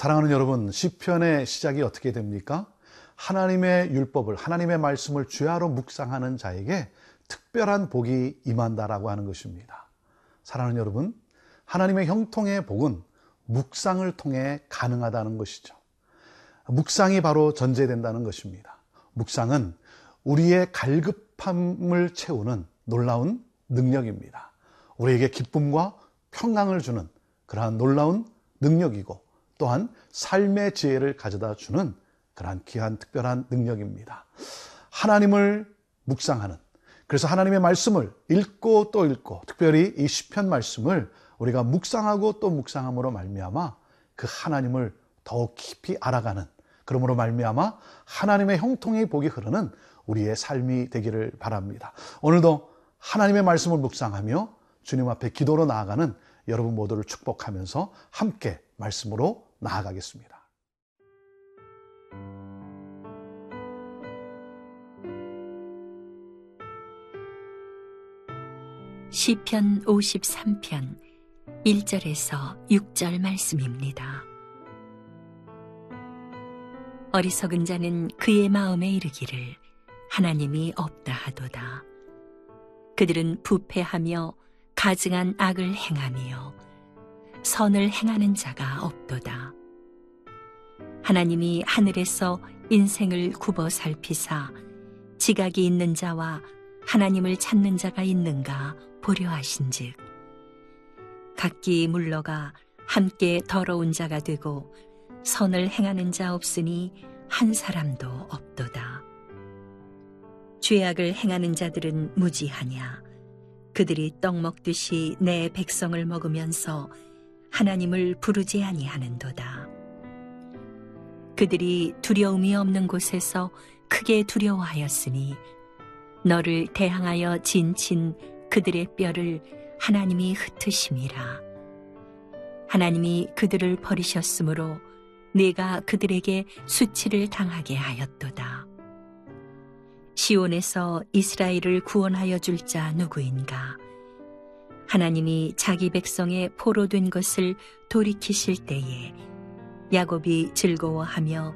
사랑하는 여러분, 시편의 시작이 어떻게 됩니까? 하나님의 율법을, 하나님의 말씀을 주야로 묵상하는 자에게 특별한 복이 임한다라고 하는 것입니다. 사랑하는 여러분, 하나님의 형통의 복은 묵상을 통해 가능하다는 것이죠. 묵상이 바로 전제된다는 것입니다. 묵상은 우리의 갈급함을 채우는 놀라운 능력입니다. 우리에게 기쁨과 평강을 주는 그러한 놀라운 능력이고 또한 삶의 지혜를 가져다 주는 그러한 귀한 특별한 능력입니다. 하나님을 묵상하는 그래서 하나님의 말씀을 읽고 또 읽고 특별히 이 시편 말씀을 우리가 묵상하고 또 묵상함으로 말미암아 그 하나님을 더욱 깊이 알아가는 그러므로 말미암아 하나님의 형통의 복이 흐르는 우리의 삶이 되기를 바랍니다. 오늘도 하나님의 말씀을 묵상하며 주님 앞에 기도로 나아가는 여러분 모두를 축복하면서 함께 말씀으로 나아가겠습니다. 시편 53편 1절에서 6절 말씀입니다. 어리석은 자는 그의 마음에 이르기를 하나님이 없다 하도다. 그들은 부패하며 가증한 악을 행하며 선을 행하는 자가 없도다. 하나님이 하늘에서 인생을 굽어 살피사 지각이 있는 자와 하나님을 찾는 자가 있는가 보려 하신즉 각기 물러가 함께 더러운 자가 되고 선을 행하는 자 없으니 한 사람도 없도다. 죄악을 행하는 자들은 무지하냐 그들이 떡 먹듯이 내 백성을 먹으면서 하나님을 부르지 아니하는도다. 그들이 두려움이 없는 곳에서 크게 두려워하였으니 너를 대항하여 진친 그들의 뼈를 하나님이 흩으심이라. 하나님이 그들을 버리셨으므로 내가 그들에게 수치를 당하게 하였도다. 시온에서 이스라엘을 구원하여 줄 자 누구인가? 하나님이 자기 백성의 포로 된 것을 돌이키실 때에 야곱이 즐거워하며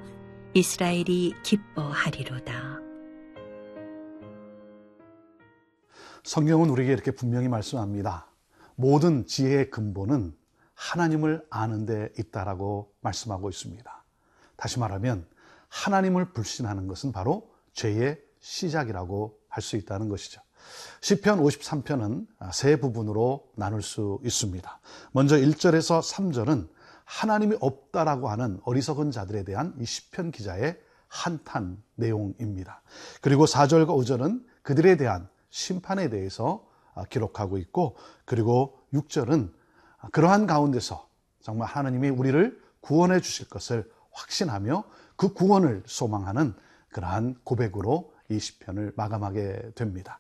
이스라엘이 기뻐하리로다. 성경은 우리에게 이렇게 분명히 말씀합니다. 모든 지혜의 근본은 하나님을 아는 데 있다라고 말씀하고 있습니다. 다시 말하면 하나님을 불신하는 것은 바로 죄의 시작이라고 할 수 있다는 것이죠. 시편 53편은 세 부분으로 나눌 수 있습니다. 먼저 1절에서 3절은 하나님이 없다라고 하는 어리석은 자들에 대한 이 시편 기자의 한탄 내용입니다. 그리고 4절과 5절은 그들에 대한 심판에 대해서 기록하고 있고 그리고 6절은 그러한 가운데서 정말 하나님이 우리를 구원해 주실 것을 확신하며 그 구원을 소망하는 그러한 고백으로 이 시편을 마감하게 됩니다.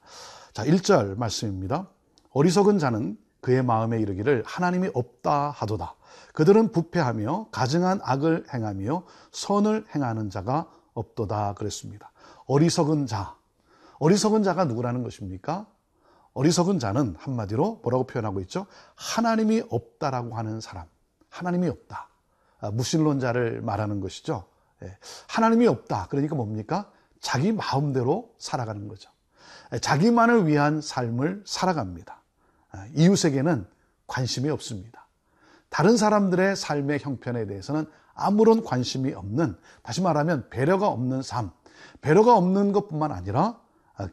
자, 1절 말씀입니다. 어리석은 자는 그의 마음에 이르기를 하나님이 없다 하도다. 그들은 부패하며 가증한 악을 행하며 선을 행하는 자가 없도다 그랬습니다. 어리석은 자. 어리석은 자가 누구라는 것입니까? 어리석은 자는 한마디로 뭐라고 표현하고 있죠? 하나님이 없다라고 하는 사람. 하나님이 없다. 아, 무신론자를 말하는 것이죠. 예. 하나님이 없다. 그러니까 뭡니까? 자기 마음대로 살아가는 거죠. 자기만을 위한 삶을 살아갑니다. 이웃에게는 관심이 없습니다. 다른 사람들의 삶의 형편에 대해서는 아무런 관심이 없는, 다시 말하면 배려가 없는 삶, 배려가 없는 것뿐만 아니라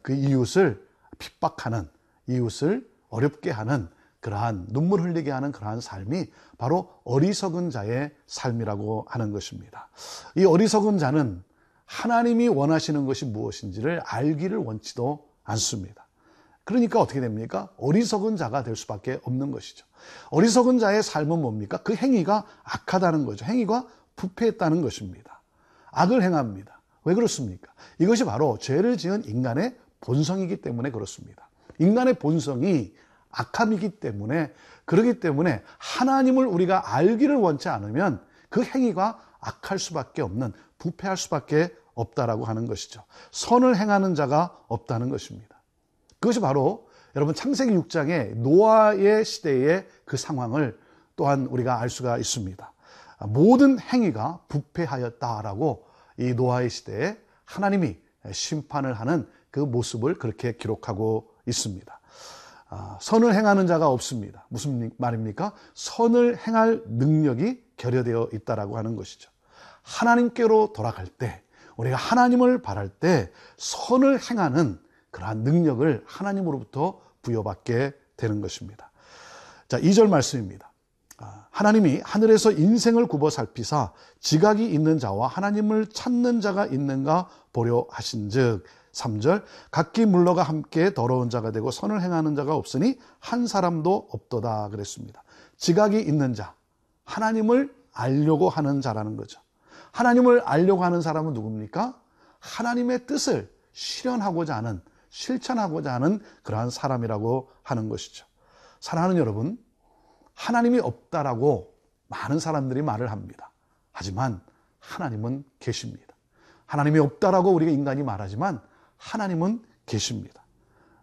그 이웃을 핍박하는, 이웃을 어렵게 하는 그러한 눈물 흘리게 하는 그러한 삶이 바로 어리석은 자의 삶이라고 하는 것입니다. 이 어리석은 자는 하나님이 원하시는 것이 무엇인지를 알기를 원치도 않습니다. 그러니까 어떻게 됩니까? 어리석은 자가 될 수밖에 없는 것이죠. 어리석은 자의 삶은 뭡니까? 그 행위가 악하다는 거죠. 행위가 부패했다는 것입니다. 악을 행합니다. 왜 그렇습니까? 이것이 바로 죄를 지은 인간의 본성이기 때문에 그렇습니다. 인간의 본성이 악함이기 때문에 그러기 때문에 하나님을 우리가 알기를 원치 않으면 그 행위가 악할 수밖에 없는 부패할 수밖에 없다라고 하는 것이죠. 선을 행하는 자가 없다는 것입니다. 그것이 바로 여러분 창세기 6장의 노아의 시대의 그 상황을 또한 우리가 알 수가 있습니다. 모든 행위가 부패하였다라고 이 노아의 시대에 하나님이 심판을 하는 그 모습을 그렇게 기록하고 있습니다. 아, 선을 행하는 자가 없습니다. 무슨 말입니까? 선을 행할 능력이 결여되어 있다라고 하는 것이죠. 하나님께로 돌아갈 때 우리가 하나님을 바랄 때 선을 행하는 그러한 능력을 하나님으로부터 부여받게 되는 것입니다. 자, 2절 말씀입니다. 아, 하나님이 하늘에서 인생을 굽어 살피사 지각이 있는 자와 하나님을 찾는 자가 있는가 보려 하신즉 3절 각기 물러가 함께 더러운 자가 되고 선을 행하는 자가 없으니 한 사람도 없도다 그랬습니다. 지각이 있는 자, 하나님을 알려고 하는 자라는 거죠. 하나님을 알려고 하는 사람은 누굽니까? 하나님의 뜻을 실현하고자 하는, 실천하고자 하는 그러한 사람이라고 하는 것이죠. 사랑하는 여러분, 하나님이 없다라고 많은 사람들이 말을 합니다. 하지만 하나님은 계십니다. 하나님이 없다라고 우리가 인간이 말하지만 하나님은 계십니다.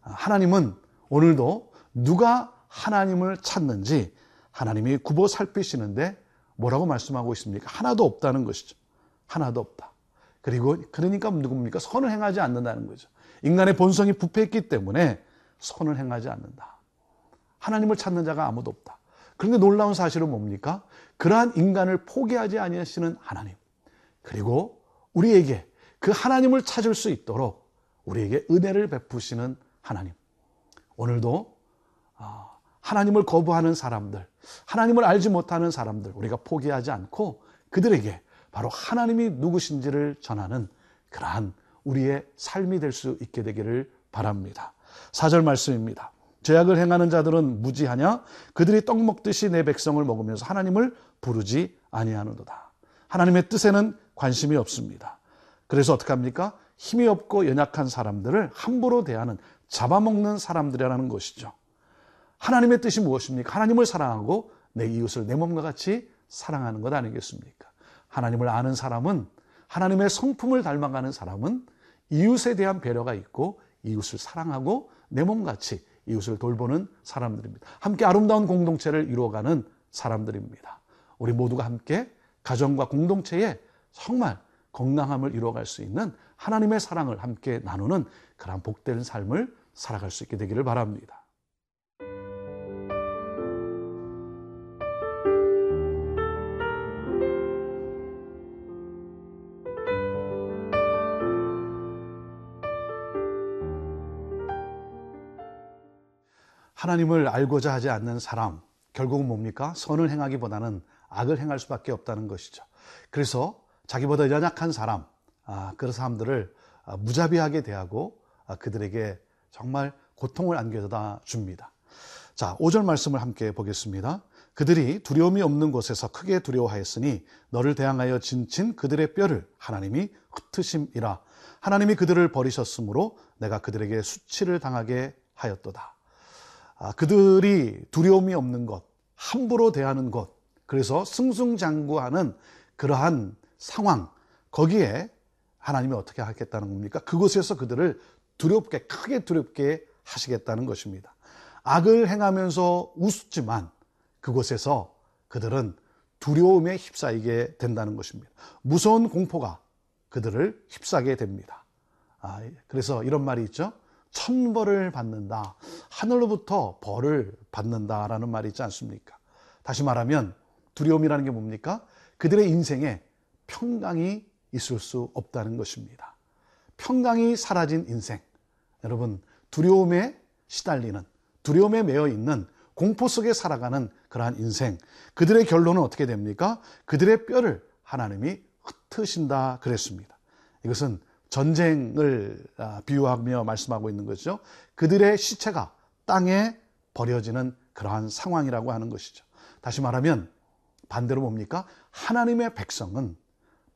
하나님은 오늘도 누가 하나님을 찾는지 하나님이 굽어 살피시는데 뭐라고 말씀하고 있습니까? 하나도 없다는 것이죠. 하나도 없다. 그리고 그러니까 누굽니까? 선을 행하지 않는다는 거죠. 인간의 본성이 부패했기 때문에 선을 행하지 않는다. 하나님을 찾는 자가 아무도 없다. 그런데 놀라운 사실은 뭡니까? 그러한 인간을 포기하지 아니하시는 하나님. 그리고 우리에게 그 하나님을 찾을 수 있도록 우리에게 은혜를 베푸시는 하나님. 오늘도 아, 하나님을 거부하는 사람들, 하나님을 알지 못하는 사람들, 우리가 포기하지 않고 그들에게 바로 하나님이 누구신지를 전하는 그러한 우리의 삶이 될 수 있게 되기를 바랍니다. 4절 말씀입니다. 죄악을 행하는 자들은 무지하냐? 그들이 떡 먹듯이 내 백성을 먹으면서 하나님을 부르지 아니하는도다. 하나님의 뜻에는 관심이 없습니다. 그래서 어떻게 합니까? 힘이 없고 연약한 사람들을 함부로 대하는 잡아먹는 사람들이라는 것이죠. 하나님의 뜻이 무엇입니까? 하나님을 사랑하고 내 이웃을 내 몸과 같이 사랑하는 것 아니겠습니까? 하나님을 아는 사람은 하나님의 성품을 닮아가는 사람은 이웃에 대한 배려가 있고 이웃을 사랑하고 내 몸같이 이웃을 돌보는 사람들입니다. 함께 아름다운 공동체를 이루어가는 사람들입니다. 우리 모두가 함께 가정과 공동체에 정말 건강함을 이루어갈 수 있는 하나님의 사랑을 함께 나누는 그런 복된 삶을 살아갈 수 있게 되기를 바랍니다. 하나님을 알고자 하지 않는 사람, 결국은 뭡니까? 선을 행하기보다는 악을 행할 수밖에 없다는 것이죠. 그래서 자기보다 연약한 사람, 아, 그런 사람들을 아, 무자비하게 대하고 아, 그들에게 정말 고통을 안겨다 줍니다. 자, 5절 말씀을 함께 보겠습니다. 그들이 두려움이 없는 곳에서 크게 두려워하였으니 너를 대항하여 진친 그들의 뼈를 하나님이 흩으심이라 하나님이 그들을 버리셨으므로 내가 그들에게 수치를 당하게 하였도다. 아, 그들이 두려움이 없는 것, 함부로 대하는 것, 그래서 승승장구하는 그러한 상황, 거기에 하나님이 어떻게 하겠다는 겁니까? 그곳에서 그들을 두렵게, 크게 두렵게 하시겠다는 것입니다. 악을 행하면서 웃지만 그곳에서 그들은 두려움에 휩싸이게 된다는 것입니다. 무서운 공포가 그들을 휩싸게 됩니다. 아, 그래서 이런 말이 있죠. 천벌을 받는다. 하늘로부터 벌을 받는다라는 말이 있지 않습니까? 다시 말하면 두려움이라는 게 뭡니까? 그들의 인생에 평강이 있을 수 없다는 것입니다. 평강이 사라진 인생. 여러분, 두려움에 시달리는, 두려움에 매여 있는 공포 속에 살아가는 그러한 인생. 그들의 결론은 어떻게 됩니까? 그들의 뼈를 하나님이 흩으신다 그랬습니다. 이것은 전쟁을 아, 비유하며 말씀하고 있는 것이죠. 그들의 시체가 땅에 버려지는 그러한 상황이라고 하는 것이죠. 다시 말하면 반대로 뭡니까? 하나님의 백성은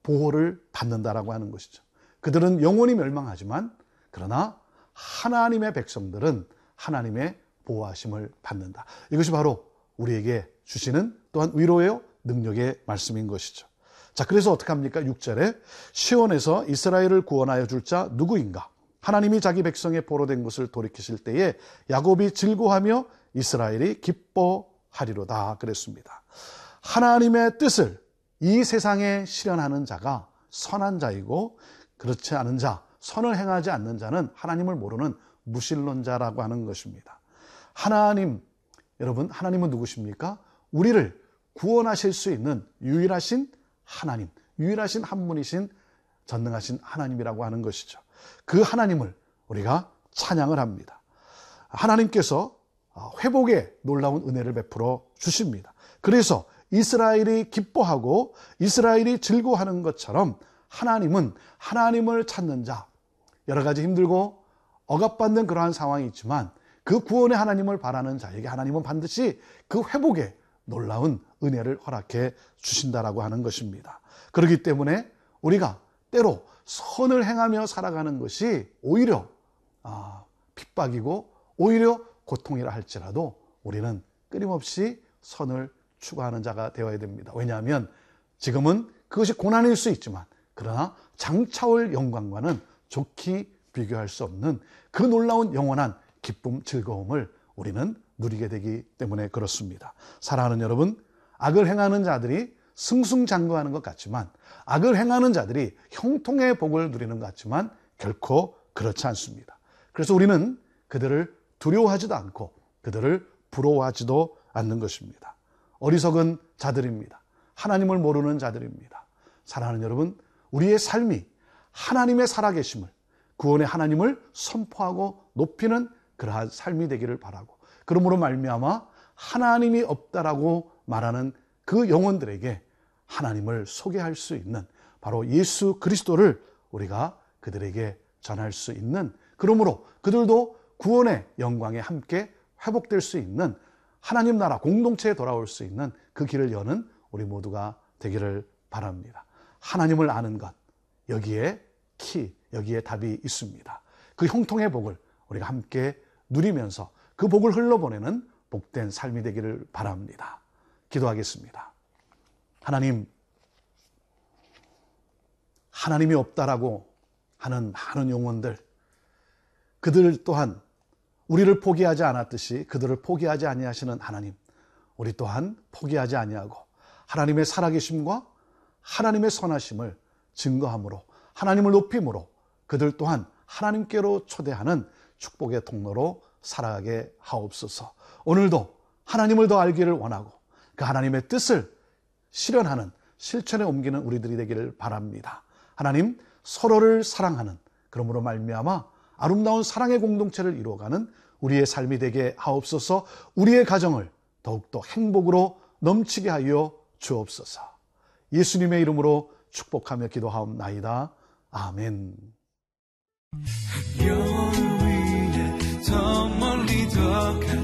보호를 받는다라고 하는 것이죠. 그들은 영원히 멸망하지만 그러나 하나님의 백성들은 하나님의 보호하심을 받는다. 이것이 바로 우리에게 주시는 또한 위로의 능력의 말씀인 것이죠. 자, 그래서 어떻게 합니까? 6절에 시온에서 이스라엘을 구원하여 줄 자 누구인가? 하나님이 자기 백성의 포로된 것을 돌이키실 때에 야곱이 즐거하며 이스라엘이 기뻐하리로다 그랬습니다. 하나님의 뜻을 이 세상에 실현하는 자가 선한 자이고 그렇지 않은 자, 선을 행하지 않는 자는 하나님을 모르는 무신론자라고 하는 것입니다. 하나님, 여러분, 하나님은 누구십니까? 우리를 구원하실 수 있는 유일하신 하나님, 유일하신 한 분이신 전능하신 하나님이라고 하는 것이죠. 그 하나님을 우리가 찬양을 합니다. 하나님께서 회복의 놀라운 은혜를 베풀어 주십니다. 그래서 이스라엘이 기뻐하고 이스라엘이 즐거워하는 것처럼 하나님은 하나님을 찾는 자, 여러 가지 힘들고 억압받는 그러한 상황이 있지만 그 구원의 하나님을 바라는 자에게 하나님은 반드시 그 회복에 놀라운 은혜를 허락해 주신다라고 하는 것입니다. 그렇기 때문에 우리가 때로 선을 행하며 살아가는 것이 오히려 아, 핍박이고 오히려 고통이라 할지라도 우리는 끊임없이 선을 추구하는 자가 되어야 됩니다. 왜냐하면 지금은 그것이 고난일 수 있지만 그러나 장차올 영광과는 좋게 비교할 수 없는 그 놀라운 영원한 기쁨, 즐거움을 우리는 누리게 되기 때문에 그렇습니다. 사랑하는 여러분, 악을 행하는 자들이 승승장구하는 것 같지만 악을 행하는 자들이 형통의 복을 누리는 것 같지만 결코 그렇지 않습니다. 그래서 우리는 그들을 두려워하지도 않고 그들을 부러워하지도 않는 것입니다. 어리석은 자들입니다. 하나님을 모르는 자들입니다. 사랑하는 여러분, 우리의 삶이 하나님의 살아계심을 구원의 하나님을 선포하고 높이는 그러한 삶이 되기를 바라고 그러므로 말미암아 하나님이 없다라고 말하는 그 영혼들에게 하나님을 소개할 수 있는 바로 예수 그리스도를 우리가 그들에게 전할 수 있는 그러므로 그들도 구원의 영광에 함께 회복될 수 있는 하나님 나라 공동체에 돌아올 수 있는 그 길을 여는 우리 모두가 되기를 바랍니다. 하나님을 아는 것 여기에 키 여기에 답이 있습니다. 그 형통의 복을 우리가 함께 누리면서 그 복을 흘러보내는 복된 삶이 되기를 바랍니다. 기도하겠습니다. 하나님, 하나님이 없다라고 하는 많은 영혼들, 그들 또한 우리를 포기하지 않았듯이 그들을 포기하지 아니하시는 하나님, 우리 또한 포기하지 아니하고 하나님의 살아계심과 하나님의 선하심을 증거함으로 하나님을 높임으로 그들 또한 하나님께로 초대하는 축복의 통로로 살아가게 하옵소서. 오늘도 하나님을 더 알기를 원하고 그 하나님의 뜻을 실현하는 실천에 옮기는 우리들이 되기를 바랍니다. 하나님 서로를 사랑하는 그러므로 말미암아 아름다운 사랑의 공동체를 이루어가는 우리의 삶이 되게 하옵소서. 우리의 가정을 더욱더 행복으로 넘치게 하여 주옵소서. 예수님의 이름으로 축복하며 기도하옵나이다. 아멘. 별 위에 더 멀리 더 가.